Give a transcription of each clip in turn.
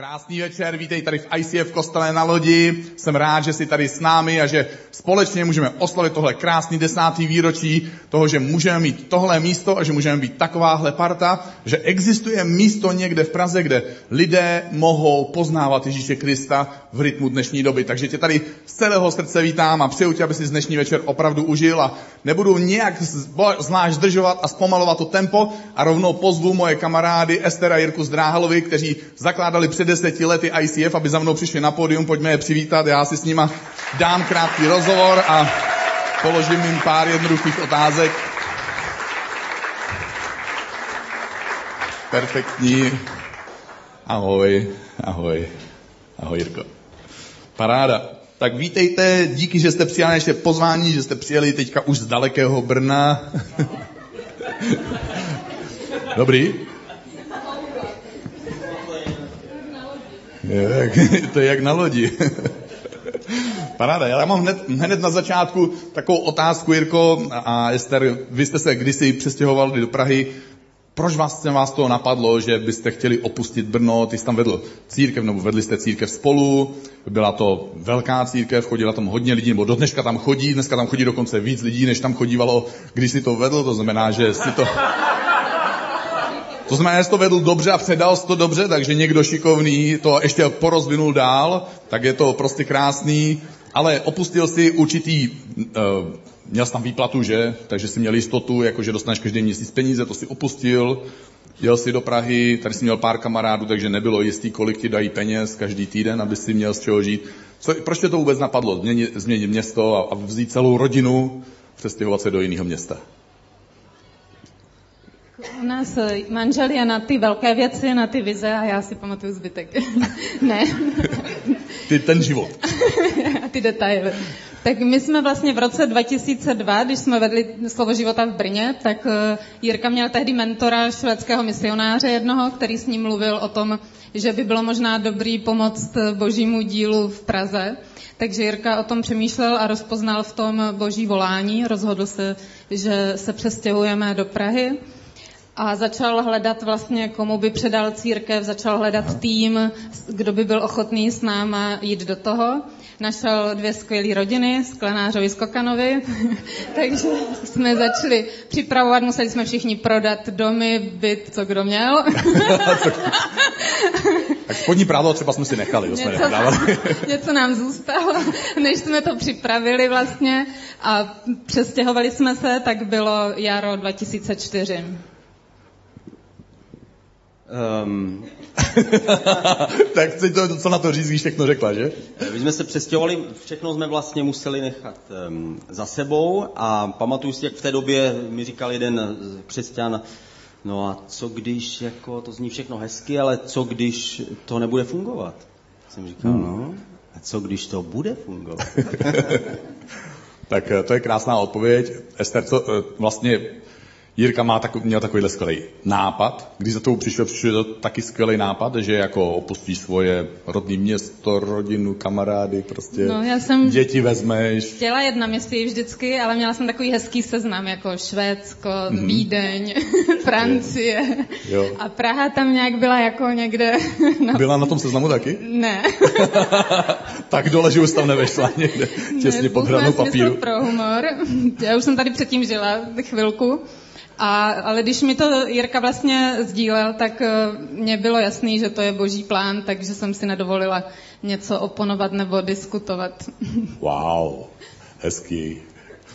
Krásný večer, vítej tady v ICF kostele na lodi. Jsem rád, že jsi tady s námi a že společně můžeme oslavit tohle krásný desátý výročí toho, že můžeme mít tohle místo a že můžeme být takováhle parta, že existuje místo někde v Praze, kde lidé mohou poznávat Ježíše Krista v rytmu dnešní doby. Takže tě tady z celého srdce vítám a přeju tě, aby si dnešní večer opravdu užil a nebudu nějak zvlášť zdržovat a zpomalovat to tempo a rovnou pozvu moje kamarády Estera a Jirku Zdráhalovi, kteří zakládali před deseti lety ICF, aby za mnou přišli na pódium, pojďme je přivítat, já si s nima dám krátký rozhovor a položím jim pár jednoduchých otázek. Perfektní. Ahoj, ahoj, ahoj Jirko. Paráda. Tak vítejte, díky, že jste přijali ještě pozvání, že jste přijeli teďka už z dalekého Brna. Dobrý? to je jak na lodi. Paráda. Já mám hned, hned na začátku takovou otázku, Jirko a Ester. Vy jste se kdysi přestěhovali do Prahy. Proč vás, vás to napadlo, že byste chtěli opustit Brno? Ty jsi tam vedl církev, nebo vedli jste církev spolu. Byla to velká církev, chodila tam hodně lidí, nebo do dneška tam chodí. Dneska tam chodí dokonce víc lidí, než tam chodívalo, když si to vedl. To znamená, že si to... To znamená, že to vedl dobře a předal to dobře, takže někdo šikovný to ještě porozvinul dál, tak je to prostě krásný, ale opustil si určitý, uh, měl jsi tam výplatu, že? Takže si měl jistotu, jako že dostaneš každý měsíc peníze, to si opustil, jel si do Prahy, tady si měl pár kamarádů, takže nebylo jistý, kolik ti dají peněz každý týden, aby si měl z čeho žít. Co, proč tě to vůbec napadlo, změnit, změnit město a, a vzít celou rodinu, přestěhovat se do jiného města? U nás eh, manžel je na ty velké věci, na ty vize a já si pamatuju zbytek. ne. ty ten život. a ty detaily. Tak my jsme vlastně v roce 2002, když jsme vedli slovo života v Brně, tak eh, Jirka měl tehdy mentora švédského misionáře jednoho, který s ním mluvil o tom, že by bylo možná dobrý pomoct božímu dílu v Praze. Takže Jirka o tom přemýšlel a rozpoznal v tom boží volání. Rozhodl se, že se přestěhujeme do Prahy a začal hledat vlastně, komu by předal církev, začal hledat tým, kdo by byl ochotný s náma jít do toho. Našel dvě skvělé rodiny, Sklenářovi Skokanovi, takže jsme začali připravovat, museli jsme všichni prodat domy, byt, co kdo měl. tak spodní právo třeba jsme si nechali, to jsme něco, něco nám zůstalo, než jsme to připravili vlastně a přestěhovali jsme se, tak bylo jaro 2004. Um, tak teď to, co na to říct, když všechno řekla, že? My jsme se přestěhovali, všechno jsme vlastně museli nechat um, za sebou a pamatuju si, jak v té době mi říkal jeden křesťan, no a co když, jako to zní všechno hezky, ale co když to nebude fungovat? Jsem říkal, hmm. no, a co když to bude fungovat? tak eh, to je krásná odpověď. Ester, co eh, vlastně Jirka má takový, měl takovýhle skvělý nápad. Když za tou přišel, přišel to taky skvělý nápad, že jako opustíš svoje rodné město, rodinu, kamarády, prostě no, já jsem děti vezmeš. Chtěla jet na město vždycky, ale měla jsem takový hezký seznam, jako Švédsko, mm-hmm. Vídeň, Francie. Jo. A Praha tam nějak byla jako někde... Na... Byla na tom seznamu taky? Ne. tak dole, že už tam nevešla někde, těsně pod hranou papíru. pro humor. Já už jsem tady předtím žila chvilku. A, ale když mi to Jirka vlastně sdílel, tak eh, mě bylo jasný, že to je boží plán, takže jsem si nedovolila něco oponovat nebo diskutovat. Wow, hezký.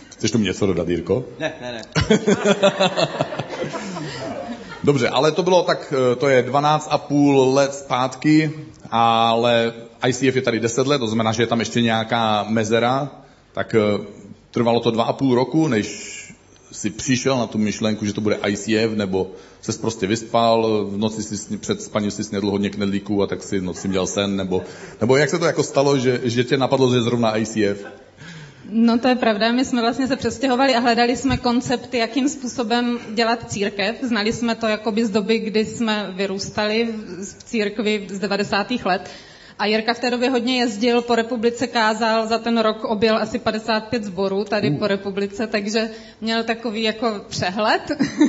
Chceš tomu něco dodat, Jirko? Ne, ne, ne. Dobře, ale to bylo tak, eh, to je 12 a půl let zpátky, ale ICF je tady 10 let, to znamená, že je tam ještě nějaká mezera, tak eh, trvalo to dva a půl roku, než si přišel na tu myšlenku, že to bude ICF, nebo se prostě vyspal, v noci si před spaním si snědl hodně knedlíků a tak si noci měl sen, nebo, nebo jak se to jako stalo, že, že tě napadlo, že je zrovna ICF? No to je pravda, my jsme vlastně se přestěhovali a hledali jsme koncepty, jakým způsobem dělat církev. Znali jsme to jakoby z doby, kdy jsme vyrůstali v církvi z 90. let. A Jirka v té době hodně jezdil po republice, kázal, za ten rok objel asi 55 zborů tady po republice, takže měl takový jako přehled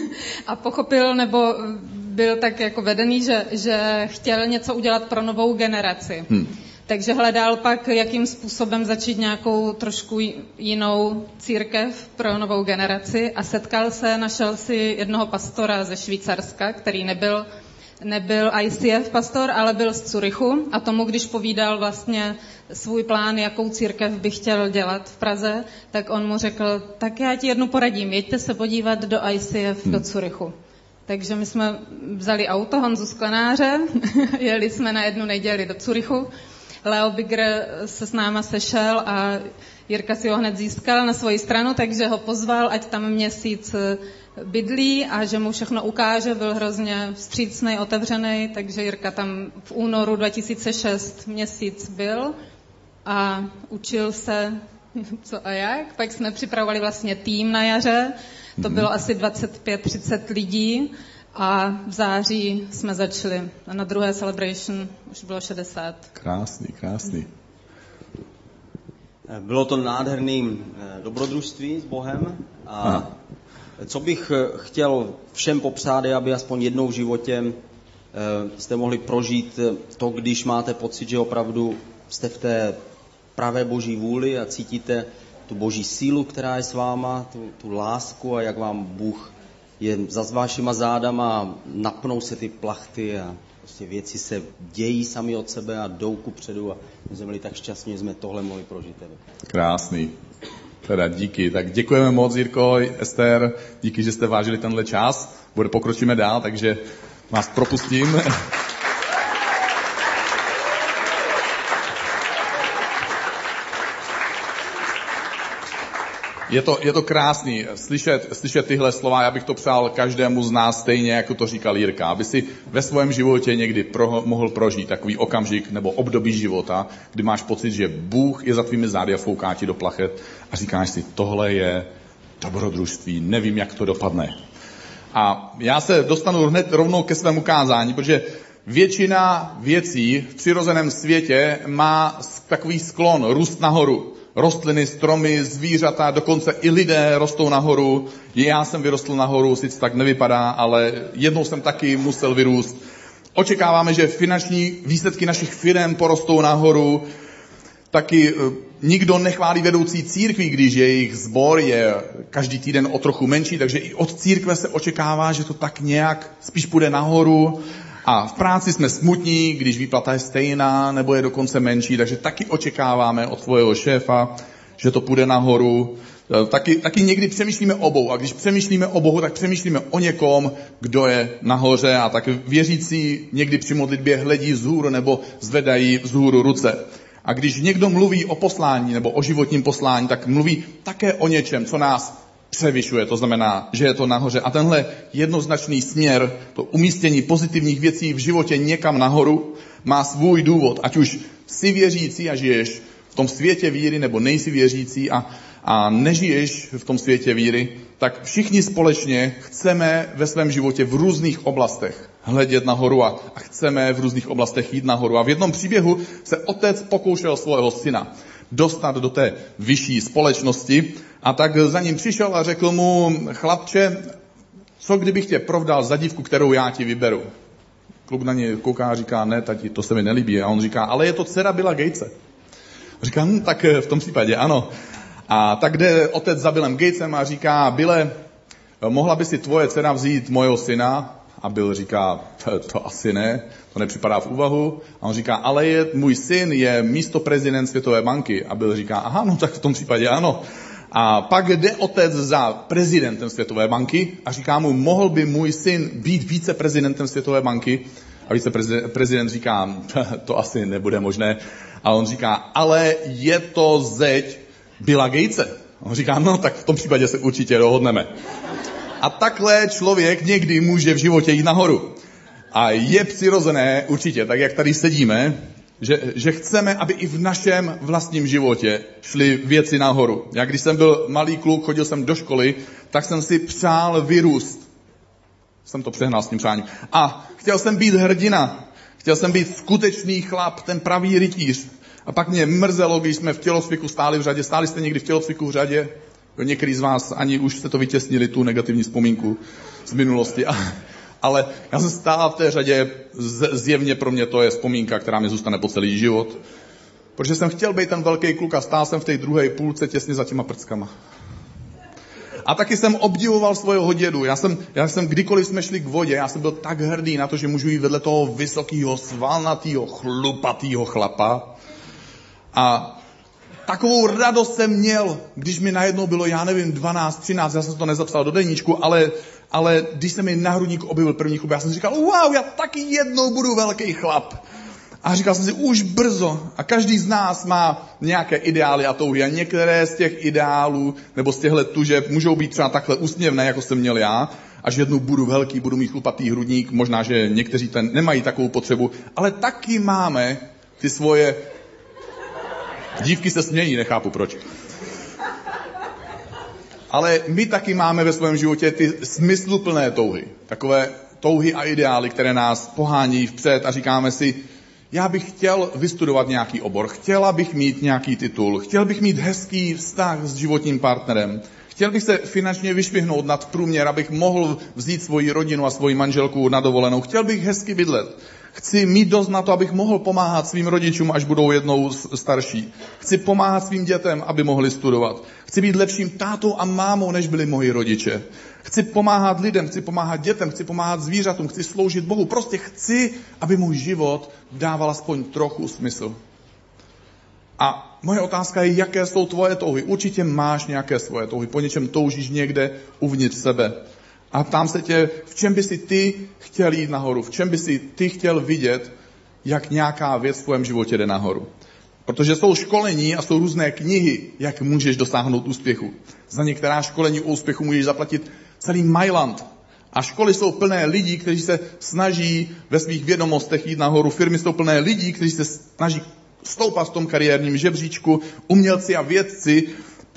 a pochopil nebo byl tak jako vedený, že, že chtěl něco udělat pro novou generaci. Hmm. Takže hledal pak, jakým způsobem začít nějakou trošku jinou církev pro novou generaci a setkal se, našel si jednoho pastora ze Švýcarska, který nebyl, nebyl ICF pastor, ale byl z Curychu a tomu, když povídal vlastně svůj plán, jakou církev by chtěl dělat v Praze, tak on mu řekl, tak já ti jednu poradím, jeďte se podívat do ICF hmm. do Curychu. Takže my jsme vzali auto Honzu Sklenáře, jeli jsme na jednu neděli do Curychu Leo Bigger se s náma sešel a Jirka si ho hned získal na svoji stranu, takže ho pozval, ať tam měsíc bydlí a že mu všechno ukáže, byl hrozně vstřícný, otevřený, takže Jirka tam v únoru 2006 měsíc byl a učil se co a jak. Pak jsme připravovali vlastně tým na jaře, to bylo asi 25-30 lidí a v září jsme začali. A na druhé celebration už bylo 60. Krásný, krásný. Bylo to nádherný eh, dobrodružství s Bohem a Aha. Co bych eh, chtěl všem popřát je, aby aspoň jednou v životě eh, jste mohli prožít to, když máte pocit, že opravdu jste v té pravé boží vůli a cítíte tu boží sílu, která je s váma, tu, tu lásku a jak vám Bůh je za vašima zádama, napnou se ty plachty a prostě věci se dějí sami od sebe a jdou ku předu a my jsme byli tak šťastní, že jsme tohle mohli prožít. Krásný. Teda díky. Tak děkujeme moc, Jirko, Ester, díky, že jste vážili tenhle čas. Bude pokročíme dál, takže vás propustím. Je to, je to krásný slyšet, slyšet tyhle slova, já bych to přál každému z nás stejně, jako to říkal Jirka, aby si ve svém životě někdy pro, mohl prožít takový okamžik nebo období života, kdy máš pocit, že Bůh je za tvými zády a fouká ti do plachet a říkáš si, tohle je dobrodružství, nevím, jak to dopadne. A já se dostanu hned rovnou ke svému kázání, protože většina věcí v přirozeném světě má takový sklon růst nahoru rostliny, stromy, zvířata, dokonce i lidé rostou nahoru. Já jsem vyrostl nahoru, sice tak nevypadá, ale jednou jsem taky musel vyrůst. Očekáváme, že finanční výsledky našich firm porostou nahoru. Taky eh, nikdo nechválí vedoucí církví, když jejich sbor je každý týden o trochu menší, takže i od církve se očekává, že to tak nějak spíš půjde nahoru. A v práci jsme smutní, když výplata je stejná nebo je dokonce menší, takže taky očekáváme od svého šéfa, že to půjde nahoru. E, taky, taky někdy přemýšlíme o Bohu a když přemýšlíme o Bohu, tak přemýšlíme o někom, kdo je nahoře a tak věřící někdy při modlitbě hledí vzhůru nebo zvedají vzhůru ruce. A když někdo mluví o poslání nebo o životním poslání, tak mluví také o něčem, co nás převyšuje, to znamená, že je to nahoře. A tenhle jednoznačný směr, to umístění pozitivních věcí v životě někam nahoru, má svůj důvod, ať už jsi věřící a žiješ v tom světě víry, nebo nejsi věřící a, a nežiješ v tom světě víry, tak všichni společně chceme ve svém životě v různých oblastech hledět nahoru a, a chceme v různých oblastech jít nahoru. A v jednom příběhu se otec pokoušel svého syna dostat do té vyšší společnosti a tak za ním přišel a řekl mu, chlapče, co kdybych tě provdal za dívku, kterou já ti vyberu? Kluk na něj kouká a říká, ne, tati, to se mi nelíbí. A on říká, ale je to dcera Billa Gatese. Říká, hm, tak v tom případě ano. A tak jde otec za Billem Gatesem a říká, Bille, mohla by si tvoje dcera vzít mojeho syna? A Bill říká, to asi ne, to nepřipadá v úvahu. A on říká, ale je, můj syn je místo prezident Světové banky. A Bill říká, aha, no tak v tom případě ano. A pak jde otec za prezidentem Světové banky a říká mu, mohl by můj syn být více prezidentem Světové banky? A více prezident říká, to asi nebude možné. A on říká, ale je to zeď Billa Gatese. A on říká, no tak v tom případě se určitě dohodneme. A takhle člověk někdy může v životě jít nahoru. A je přirozené, určitě, tak jak tady sedíme, že, že chceme, aby i v našem vlastním životě šly věci nahoru. Já když jsem byl malý kluk, chodil jsem do školy, tak jsem si přál vyrůst. Jsem to přehnal s tím přáním. A chtěl jsem být hrdina. Chtěl jsem být skutečný chlap, ten pravý rytíř. A pak mě mrzelo, když jsme v tělocviku stáli v řadě. Stáli jste někdy v tělocviku v řadě? Některý z vás ani už jste to vytěsnili, tu negativní vzpomínku z minulosti. Ale já jsem stál v té řadě, zjevně pro mě to je vzpomínka, která mi zůstane po celý život. Protože jsem chtěl být ten velký kluk a stál jsem v té druhé půlce těsně za těma prckama. A taky jsem obdivoval svého dědu. Já jsem, já jsem kdykoliv jsme šli k vodě, já jsem byl tak hrdý na to, že můžu jít vedle toho vysokého, svalnatého, chlupatého chlapa. A takovou radost jsem měl, když mi najednou bylo, já nevím, 12, 13, já jsem to nezapsal do deníčku, ale, ale když se mi na hrudník objevil první chlup, já jsem si říkal, wow, já taky jednou budu velký chlap. A říkal jsem si, už brzo. A každý z nás má nějaké ideály a touhy. A některé z těch ideálů nebo z těchto tužeb můžou být třeba takhle úsměvné, jako jsem měl já. Až jednou budu velký, budu mít chlupatý hrudník. Možná, že někteří ten nemají takovou potřebu. Ale taky máme ty svoje... Dívky se smějí, nechápu proč. Ale my taky máme ve svém životě ty smysluplné touhy. Takové touhy a ideály, které nás pohání vpřed a říkáme si, já bych chtěl vystudovat nějaký obor, chtěla bych mít nějaký titul, chtěl bych mít hezký vztah s životním partnerem, chtěl bych se finančně vyšvihnout nad průměr, abych mohl vzít svoji rodinu a svoji manželku na dovolenou, chtěl bych hezky bydlet, chci mít dost na to, abych mohl pomáhat svým rodičům, až budou jednou starší. Chci pomáhat svým dětem, aby mohli studovat. Chci být lepším tátou a mámou, než byli moji rodiče. Chci pomáhat lidem, chci pomáhat dětem, chci pomáhat zvířatům, chci sloužit Bohu. Prostě chci, aby můj život dával aspoň trochu smysl. A moje otázka je, jaké jsou tvoje touhy. Určitě máš nějaké svoje touhy, po něčem toužíš někde uvnitř sebe. A ptám se tě, v čem by si ty chtěl jít nahoru, v čem by si ty chtěl vidět, jak nějaká věc v tvém životě jde nahoru. Protože jsou školení a jsou různé knihy, jak můžeš dosáhnout úspěchu. Za některá školení o úspěchu můžeš zaplatit celý Mailand. A školy jsou plné lidí, kteří se snaží ve svých vědomostech jít nahoru. Firmy jsou plné lidí, kteří se snaží stoupat v tom kariérním žebříčku. Umělci a vědci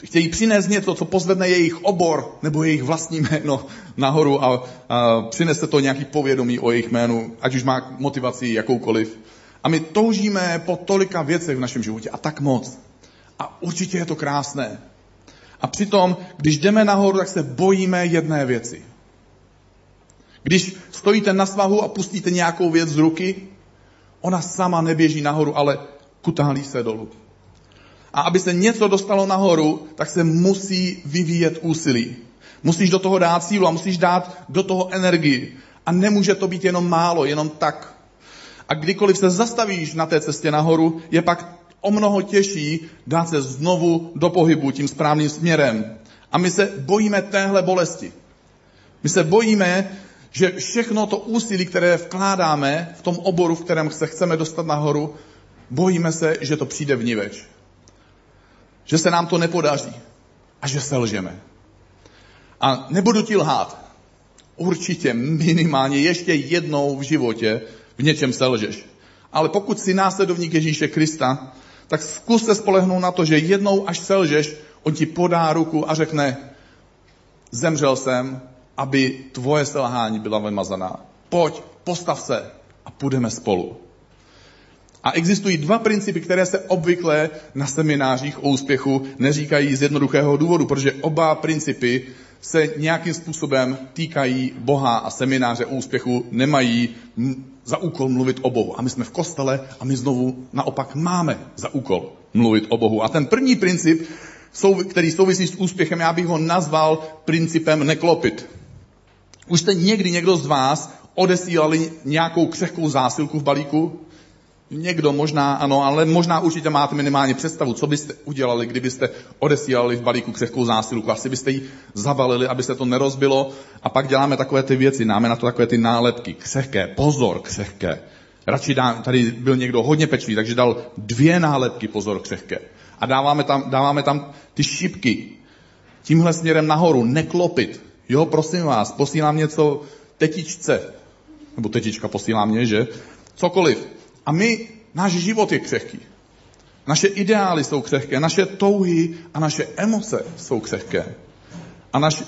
chtějí přinést něco, co pozvedne jejich obor nebo jejich vlastní jméno nahoru a, a přinese to nějaký povědomí o jejich jménu, ať už má motivaci jakoukoliv. A my toužíme po tolika věcech v našem životě a tak moc. A určitě je to krásné. A přitom, když jdeme nahoru, tak se bojíme jedné věci. Když stojíte na svahu a pustíte nějakou věc z ruky, ona sama neběží nahoru, ale kutálí se dolů. A aby se něco dostalo nahoru, tak se musí vyvíjet úsilí. Musíš do toho dát sílu a musíš dát do toho energii. A nemůže to být jenom málo, jenom tak. A kdykoliv se zastavíš na té cestě nahoru, je pak o mnoho těžší dát se znovu do pohybu tím správným směrem. A my se bojíme téhle bolesti. My se bojíme, že všechno to úsilí, které vkládáme v tom oboru, v kterém se chceme dostat nahoru, bojíme se, že to přijde v niveč že se nám to nepodaří a že selžeme. A nebudu ti lhát. Určitě minimálně ještě jednou v životě v něčem selžeš. Ale pokud jsi následovník Ježíše Krista, tak zkus se spolehnout na to, že jednou, až selžeš, on ti podá ruku a řekne, zemřel jsem, aby tvoje selhání byla vymazaná. Pojď, postav se a půjdeme spolu. A existují dva principy, které se obvykle na seminářích o úspěchu neříkají z jednoduchého důvodu, protože oba principy se nějakým způsobem týkají Boha a semináře o úspěchu nemají za úkol mluvit o Bohu. A my jsme v kostele a my znovu naopak máme za úkol mluvit o Bohu. A ten první princip, který souvisí s úspěchem, já bych ho nazval principem neklopit. Už jste někdy někdo z vás odesílali nějakou křehkou zásilku v balíku? Někdo možná, ano, ale možná určitě máte minimálně představu, co byste udělali, kdybyste odesílali v balíku křehkou zásilku. Asi byste ji zabalili, aby se to nerozbilo. A pak děláme takové ty věci, máme na to takové ty nálepky. Křehké, pozor, křehké. Radši dá, tady byl někdo hodně pečlivý, takže dal dvě nálepky, pozor, křehké. A dáváme tam, dáváme tam ty šipky. Tímhle směrem nahoru, neklopit. Jo, prosím vás, posílám něco tetičce. Nebo tetička posílá mě, že? Cokoliv a my, náš život je křehký. Naše ideály jsou křehké, naše touhy a naše emoce jsou křehké. A, naš,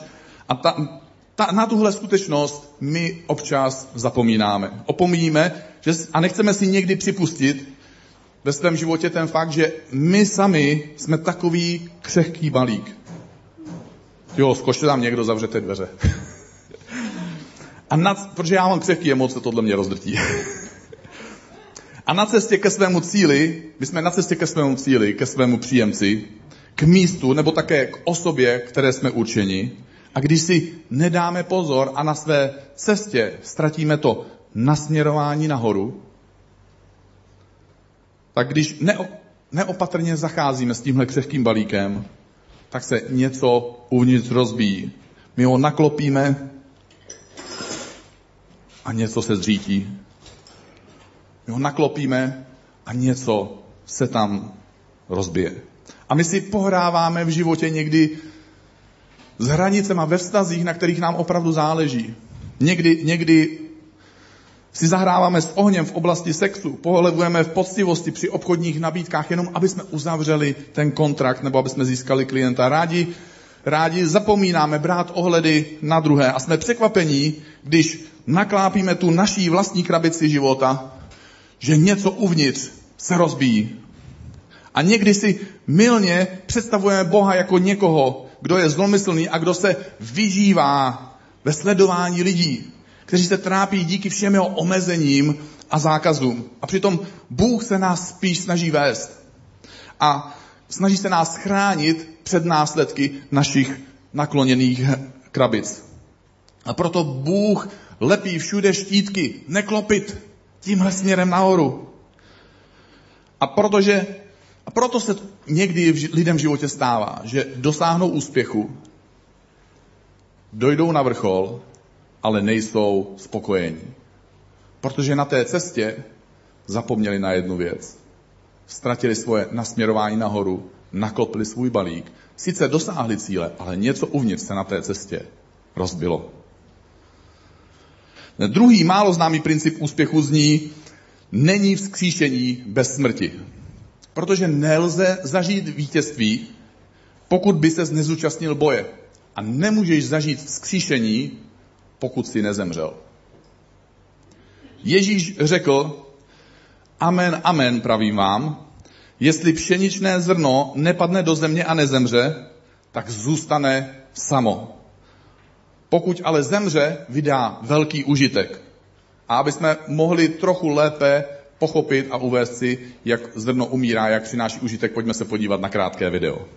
a ta, ta, na tuhle skutečnost my občas zapomínáme. Opomíníme že, a nechceme si někdy připustit ve svém životě ten fakt, že my sami jsme takový křehký balík. Jo, skočte tam někdo, zavřete dveře. A na, protože já mám křehký emoce, tohle mě rozdrtí. A na cestě ke svému cíli, my jsme na cestě ke svému cíli, ke svému příjemci, k místu nebo také k osobě, které jsme určeni. A když si nedáme pozor a na své cestě ztratíme to nasměrování nahoru, tak když neopatrně zacházíme s tímhle křehkým balíkem, tak se něco uvnitř rozbíjí. My ho naklopíme a něco se zřítí. My ho naklopíme a něco se tam rozbije. A my si pohráváme v životě někdy s hranicema ve vztazích, na kterých nám opravdu záleží. Někdy, někdy si zahráváme s ohněm v oblasti sexu, pohlevujeme v poctivosti při obchodních nabídkách, jenom aby jsme uzavřeli ten kontrakt nebo aby jsme získali klienta. Rádi, rádi zapomínáme brát ohledy na druhé a jsme překvapení, když naklápíme tu naší vlastní krabici života, že něco uvnitř se rozbíjí. A někdy si milně představujeme Boha jako někoho, kdo je zlomyslný a kdo se vyžívá ve sledování lidí, kteří se trápí díky všem jeho omezením a zákazům. A přitom Bůh se nás spíš snaží vést. A snaží se nás chránit před následky našich nakloněných krabic. A proto Bůh lepí všude štítky, neklopit tímhle směrem nahoru. A protože a proto se někdy v, lidem v životě stává, že dosáhnou úspěchu, dojdou na vrchol, ale nejsou spokojení. Protože na té cestě zapomněli na jednu věc. Ztratili svoje nasměrování nahoru, naklopili svůj balík, sice dosáhli cíle, ale něco uvnitř se na té cestě rozbilo. Druhý málo známý princip úspěchu zní, není vzkříšení bez smrti. Protože nelze zažít vítězství, pokud by se nezúčastnil boje. A nemůžeš zažít vzkříšení, pokud si nezemřel. Ježíš řekl, amen, amen, pravím vám, jestli pšeničné zrno nepadne do země a nezemře, tak zůstane samo. Pokud ale zemře, vydá velký užitek. A aby jsme mohli trochu lépe pochopit a uvést si, jak zrno umírá, jak přináší užitek, pojďme se podívat na krátké video.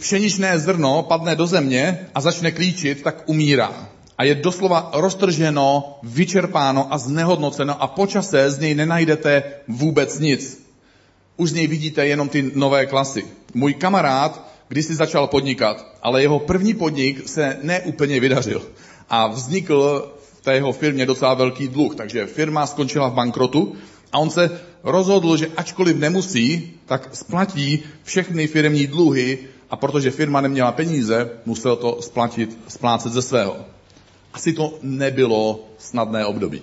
Pšeničné zrno padne do země a začne klíčit, tak umírá. A je doslova roztrženo, vyčerpáno a znehodnoceno a po čase z něj nenajdete vůbec nic. Už z něj vidíte jenom ty nové klasy. Můj kamarád když si začal podnikat, ale jeho první podnik se neúplně vydařil. A vznikl v té jeho firmě docela velký dluh, takže firma skončila v bankrotu a on se rozhodl, že ačkoliv nemusí, tak splatí všechny firmní dluhy a protože firma neměla peníze, musel to splatit, splácet ze svého. Asi to nebylo snadné období.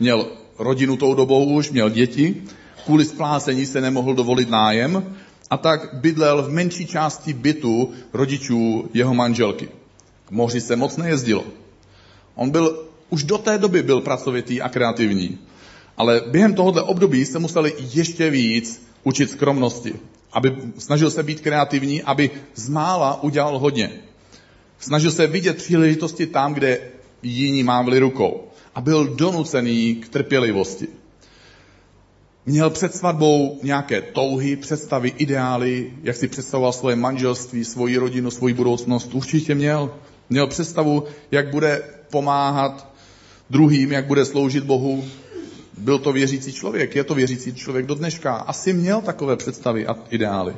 Měl rodinu tou dobou už, měl děti, kvůli splácení se nemohl dovolit nájem a tak bydlel v menší části bytu rodičů jeho manželky. K moři se moc nejezdilo. On byl, už do té doby byl pracovitý a kreativní. Ale během tohoto období se museli ještě víc učit skromnosti. Aby snažil se být kreativní, aby z mála udělal hodně. Snažil se vidět příležitosti tam, kde jiní mávli rukou. A byl donucený k trpělivosti. Měl před svatbou nějaké touhy, představy, ideály, jak si představoval svoje manželství, svoji rodinu, svoji budoucnost. Určitě měl. Měl představu, jak bude pomáhat druhým, jak bude sloužit Bohu, byl to věřící člověk, je to věřící člověk do dneška. Asi měl takové představy a ideály.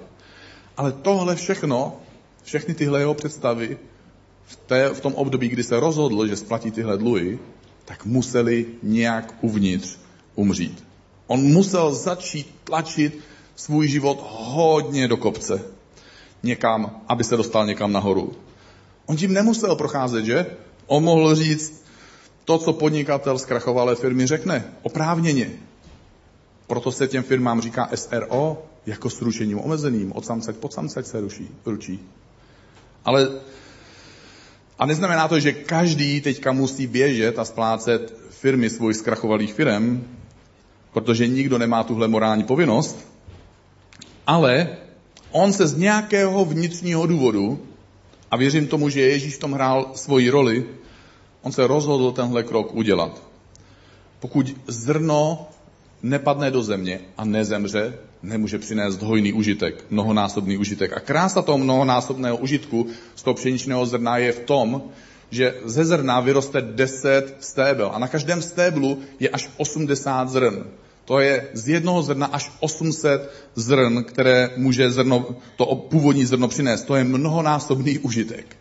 Ale tohle všechno, všechny tyhle jeho představy, v, té, v tom období, kdy se rozhodl, že splatí tyhle dluhy, tak museli nějak uvnitř umřít. On musel začít tlačit svůj život hodně do kopce. někam, aby se dostal někam nahoru. On tím nemusel procházet, že? On mohl říct to, co podnikatel zkrachovalé firmy řekne, oprávněně. Proto se těm firmám říká SRO, jako s ručením omezeným. Od samcek pod samcek se ruší, ručí. Ale a neznamená to, že každý teďka musí běžet a splácet firmy svůj zkrachovalých firm, protože nikdo nemá tuhle morální povinnost, ale on se z nějakého vnitřního důvodu, a věřím tomu, že Ježíš v tom hrál svoji roli, on se rozhodl tenhle krok udělat. Pokud zrno nepadne do země a nezemře, nemůže přinést hojný užitek, mnohonásobný užitek. A krása toho mnohonásobného užitku z toho pšeničného zrna je v tom, že ze zrna vyroste 10 stébel a na každém stéblu je až 80 zrn. To je z jednoho zrna až 800 zrn, které může zrno, to původní zrno přinést. To je mnohonásobný užitek.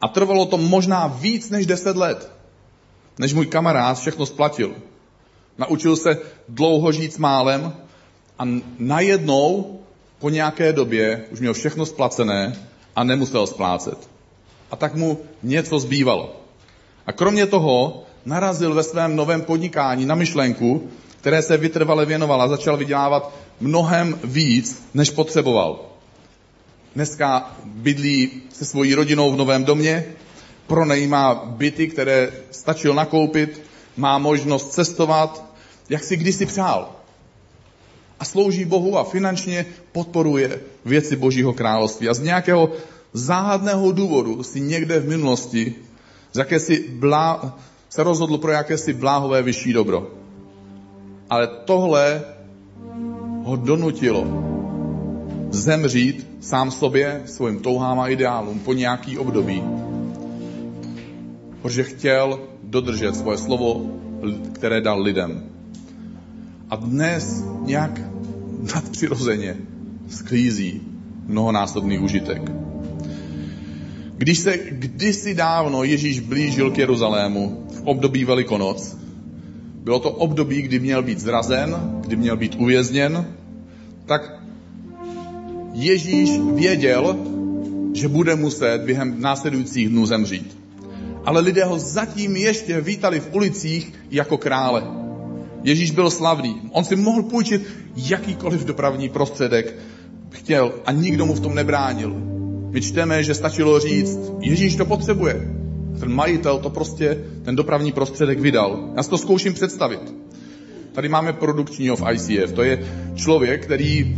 A trvalo to možná víc než 10 let, než můj kamarád všechno splatil. Naučil se dlouho žít s málem a najednou po nějaké době už měl všechno splacené a nemusel splácet. A tak mu něco zbývalo. A kromě toho narazil ve svém novém podnikání na myšlenku, které se vytrvale věnoval a začal vydělávat mnohem víc, než potřeboval. Dneska bydlí se svojí rodinou v novém domě, pronajímá byty, které stačil nakoupit, má možnost cestovat, jak si kdysi přál. A slouží Bohu a finančně podporuje věci Božího království. A z nějakého záhadného důvodu si někde v minulosti z jakési blá, se rozhodl pro jakési bláhové vyšší dobro. Ale tohle ho donutilo zemřít sám sobě, svým touhám a ideálům po nějaký období. Protože chtěl dodržet svoje slovo, které dal lidem. A dnes nějak nadpřirozeně sklízí mnohonásobný užitek. Když se kdysi dávno Ježíš blížil k Jeruzalému v období Velikonoc, bylo to období, kdy měl být zrazen, kdy měl být uvězněn, tak Ježíš věděl, že bude muset během následujících dnů zemřít. Ale lidé ho zatím ještě vítali v ulicích jako krále. Ježíš byl slavný. On si mohl půjčit jakýkoliv dopravní prostředek chtěl a nikdo mu v tom nebránil. My čteme, že stačilo říct, Ježíš to potřebuje. Ten majitel to prostě, ten dopravní prostředek vydal. Já si to zkouším představit. Tady máme produkčního v ICF. To je člověk, který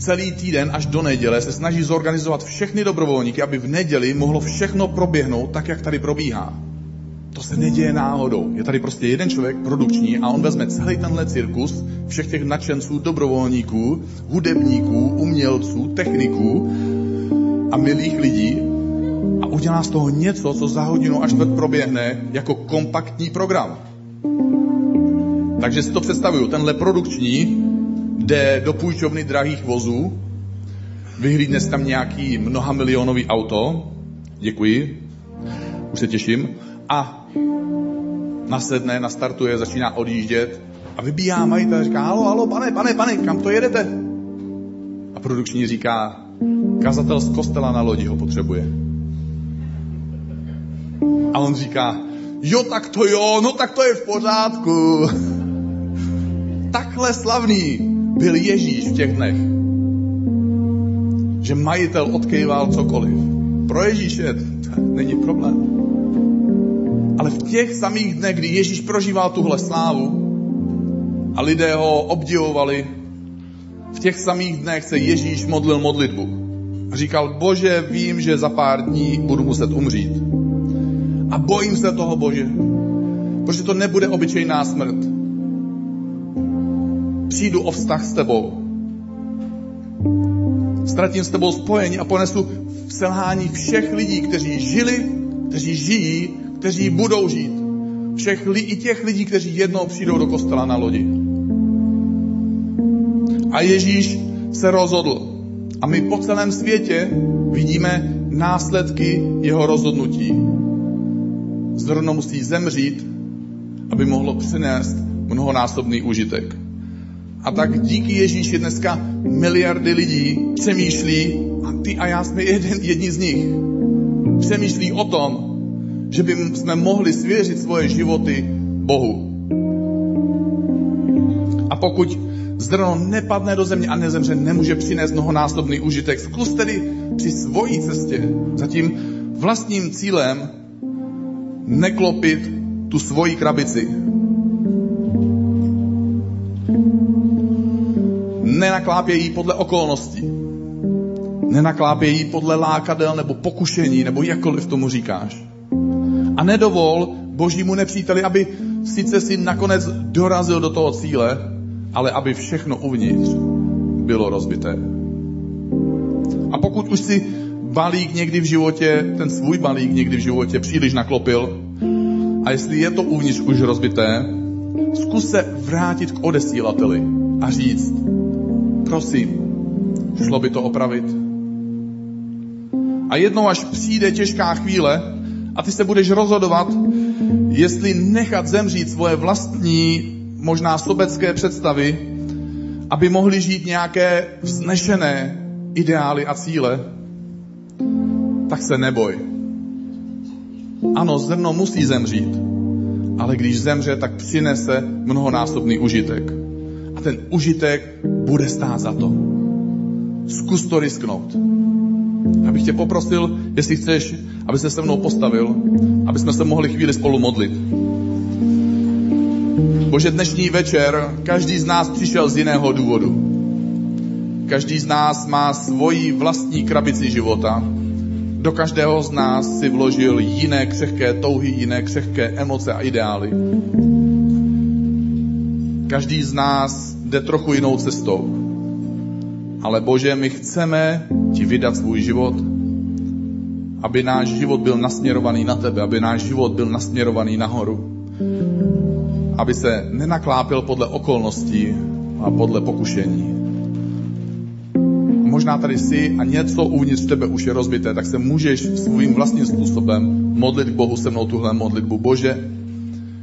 celý týden až do neděle se snaží zorganizovat všechny dobrovolníky, aby v neděli mohlo všechno proběhnout tak, jak tady probíhá. To se neděje náhodou. Je tady prostě jeden člověk produkční a on vezme celý tenhle cirkus všech těch nadšenců, dobrovolníků, hudebníků, umělců, techniků a milých lidí a udělá z toho něco, co za hodinu až čtvrt proběhne jako kompaktní program. Takže si to představuju. Tenhle produkční jde do půjčovny drahých vozů, vyhlídne tam nějaký mnohamilionový auto, děkuji, už se těším, a nasedne, nastartuje, začíná odjíždět a vybíhá majitel a říká, halo, halo, pane, pane, pane, kam to jedete? A produkční říká, kazatel z kostela na lodi ho potřebuje. A on říká, jo, tak to jo, no tak to je v pořádku. Takhle slavný byl Ježíš v těch dnech, že majitel odkejval cokoliv. Pro Ježíše není problém. Ale v těch samých dnech, kdy Ježíš prožíval tuhle slávu a lidé ho obdivovali, v těch samých dnech se Ježíš modlil modlitbu. A říkal, bože, vím, že za pár dní budu muset umřít. A bojím se toho, bože, protože to nebude obyčejná smrt. Přijdu o vztah s tebou. Ztratím s tebou spojení a ponesu v selhání všech lidí, kteří žili, kteří žijí, kteří budou žít. Všech li, i těch lidí, kteří jednou přijdou do kostela na lodi. A Ježíš se rozhodl. A my po celém světě vidíme následky jeho rozhodnutí. Zrno musí zemřít, aby mohlo přinést mnohonásobný užitek. A tak díky Ježíši dneska miliardy lidí přemýšlí, a ty a já jsme jeden, jedni z nich, přemýšlí o tom, že by jsme mohli svěřit svoje životy Bohu. A pokud zrno nepadne do země a nezemře, nemůže přinést mnohonásobný užitek. Zkus tedy při svojí cestě za tím vlastním cílem neklopit tu svoji krabici. Nenaklápějí podle okolností. Nenaklápějí podle lákadel nebo pokušení, nebo jakkoliv tomu říkáš. A nedovol božímu nepříteli, aby sice si nakonec dorazil do toho cíle, ale aby všechno uvnitř bylo rozbité. A pokud už si balík někdy v životě, ten svůj balík někdy v životě příliš naklopil, a jestli je to uvnitř už rozbité, zkus se vrátit k odesílateli a říct, prosím, šlo by to opravit. A jednou, až přijde těžká chvíle a ty se budeš rozhodovat, jestli nechat zemřít svoje vlastní, možná sobecké představy, aby mohli žít nějaké vznešené ideály a cíle, tak se neboj. Ano, zrno musí zemřít, ale když zemře, tak přinese mnohonásobný užitek. Ten užitek bude stát za to. Zkus to risknout. Abych tě poprosil, jestli chceš, aby se se mnou postavil, aby jsme se mohli chvíli spolu modlit. Bože, dnešní večer každý z nás přišel z jiného důvodu. Každý z nás má svoji vlastní krabici života. Do každého z nás si vložil jiné křehké touhy, jiné křehké emoce a ideály. Každý z nás jde trochu jinou cestou. Ale Bože, my chceme ti vydat svůj život, aby náš život byl nasměrovaný na tebe, aby náš život byl nasměrovaný nahoru. Aby se nenaklápil podle okolností a podle pokušení. Možná tady jsi a něco uvnitř tebe už je rozbité, tak se můžeš svým vlastním způsobem modlit k Bohu se mnou tuhle modlitbu. Bože,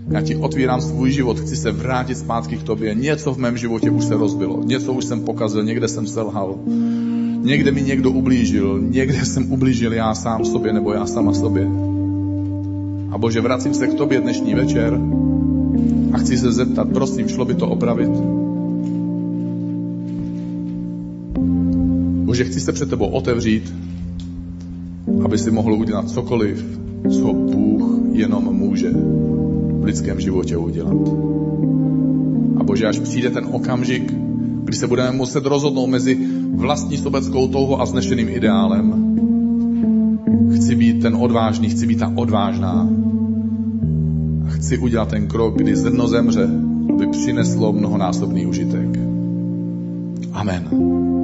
já ti otvírám svůj život, chci se vrátit zpátky k tobě. Něco v mém životě už se rozbilo, něco už jsem pokazil, někde jsem selhal, někde mi někdo ublížil, někde jsem ublížil já sám sobě nebo já sama sobě. A Bože, vracím se k tobě dnešní večer a chci se zeptat, prosím, šlo by to opravit? Bože, chci se před tebou otevřít, aby si mohl udělat cokoliv, co Bůh jenom může lidském životě udělat. A Bože, až přijde ten okamžik, kdy se budeme muset rozhodnout mezi vlastní sobeckou touhou a znešeným ideálem, chci být ten odvážný, chci být ta odvážná. A chci udělat ten krok, kdy zrno zemře, aby přineslo mnohonásobný užitek. Amen.